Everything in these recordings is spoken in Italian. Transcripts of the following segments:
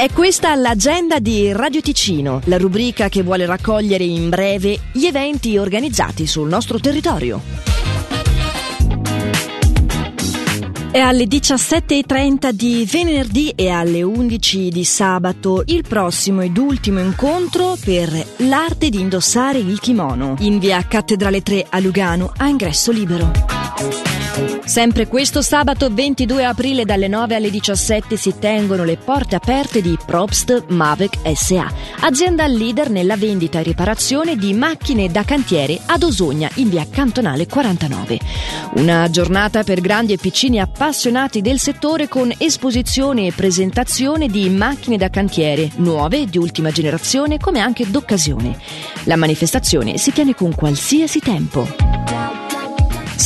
È questa l'agenda di Radio Ticino, la rubrica che vuole raccogliere in breve gli eventi organizzati sul nostro territorio. È alle 17.30 di venerdì e alle 11 di sabato il prossimo ed ultimo incontro per l'arte di indossare il kimono in via Cattedrale 3 a Lugano a ingresso libero. Sempre questo sabato 22 aprile dalle 9 alle 17 si tengono le porte aperte di Probst Mavic SA, azienda leader nella vendita e riparazione di macchine da cantiere ad Osogna in via Cantonale 49. Una giornata per grandi e piccini appassionati del settore con esposizione e presentazione di macchine da cantiere nuove di ultima generazione come anche d'occasione. La manifestazione si tiene con qualsiasi tempo.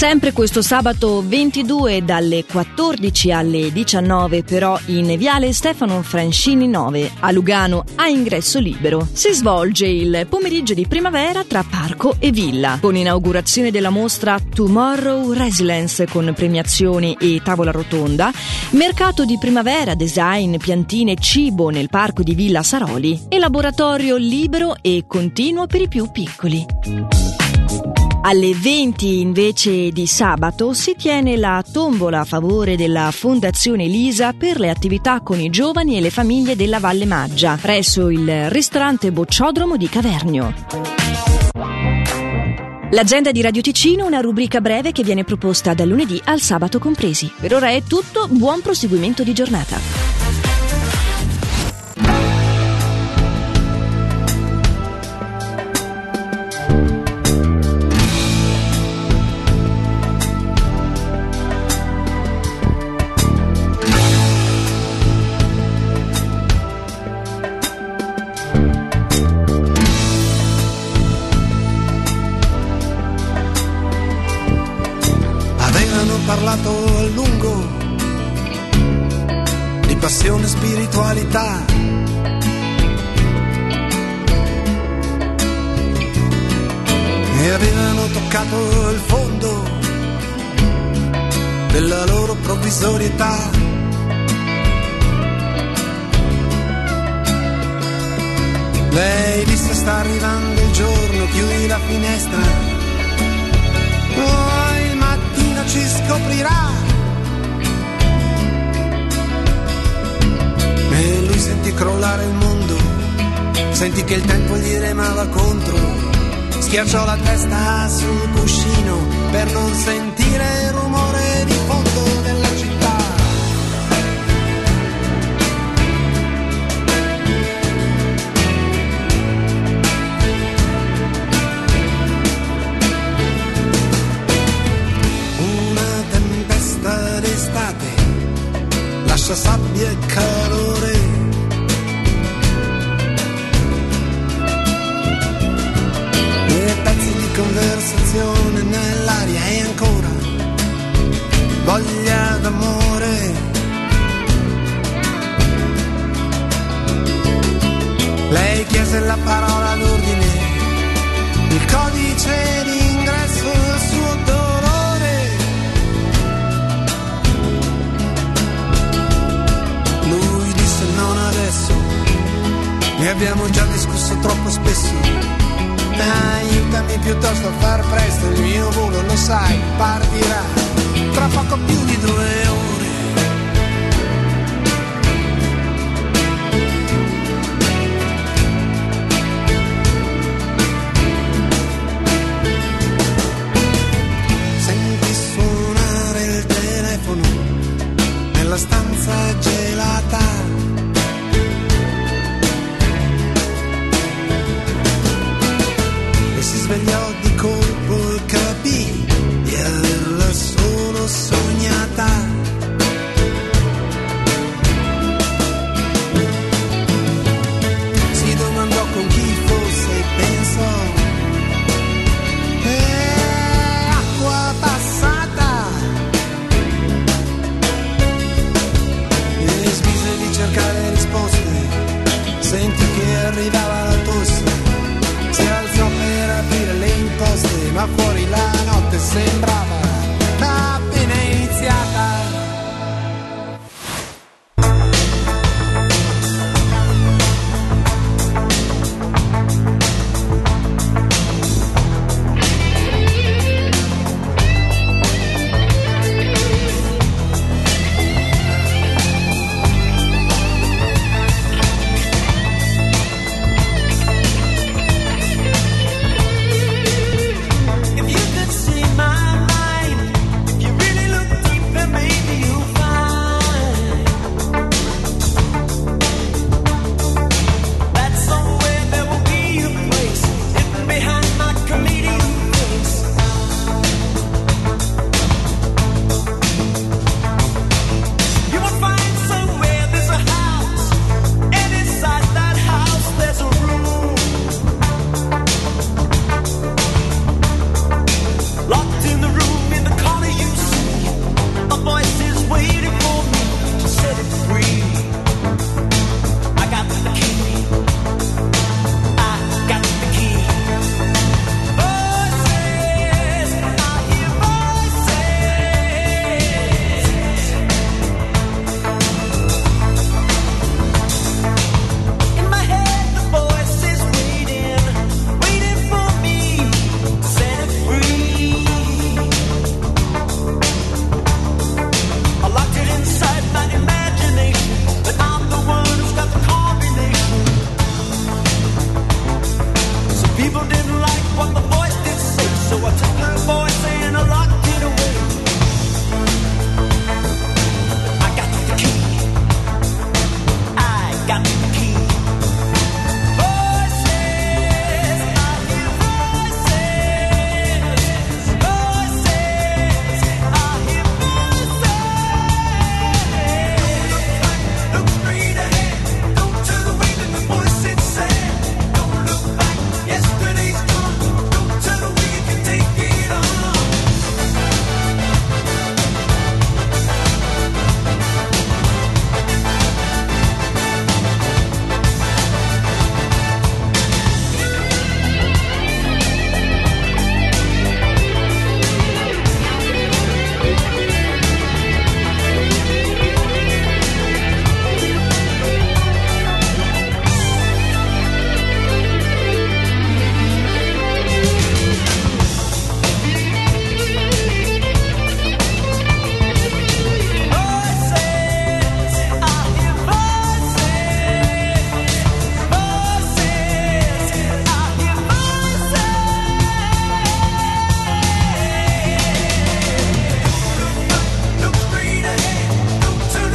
Sempre questo sabato 22 dalle 14 alle 19 però in Viale Stefano Francini 9 a Lugano a ingresso libero si svolge il pomeriggio di primavera tra parco e villa con inaugurazione della mostra Tomorrow Resilience con premiazioni e tavola rotonda, mercato di primavera, design, piantine, cibo nel parco di Villa Saroli e laboratorio libero e continuo per i più piccoli. Alle 20 invece di sabato si tiene la tombola a favore della Fondazione Lisa per le attività con i giovani e le famiglie della Valle Maggia presso il ristorante Bocciodromo di Cavernio. L'agenda di Radio Ticino, una rubrica breve che viene proposta dal lunedì al sabato compresi. Per ora è tutto, buon proseguimento di giornata. Passione e spiritualità. E avevano toccato il fondo della loro provvisorietà. Lei disse sta arrivando il giorno, chiudi la finestra ci scoprirà. Sentì che il tempo gli remava contro, schiacciò la testa sul cuscino per non sentire il rumore di fondo della città. lascia sabbia e calore. Conversazione nell'aria e ancora voglia d'amore. Lei chiese la parola d'ordine, il codice di ingresso al suo dolore. Ne abbiamo già discusso troppo spesso. Aiutami piuttosto a far presto, il mio volo lo sai, partirà tra poco più di due ore. senti suonare il telefono nella stanza gelata svegliò di colpo e capì di averla solo sognata. Si domandò con chi fosse e pensò. Acqua passata. E smise di cercare risposte, sentì che arrivava sembrar. Keep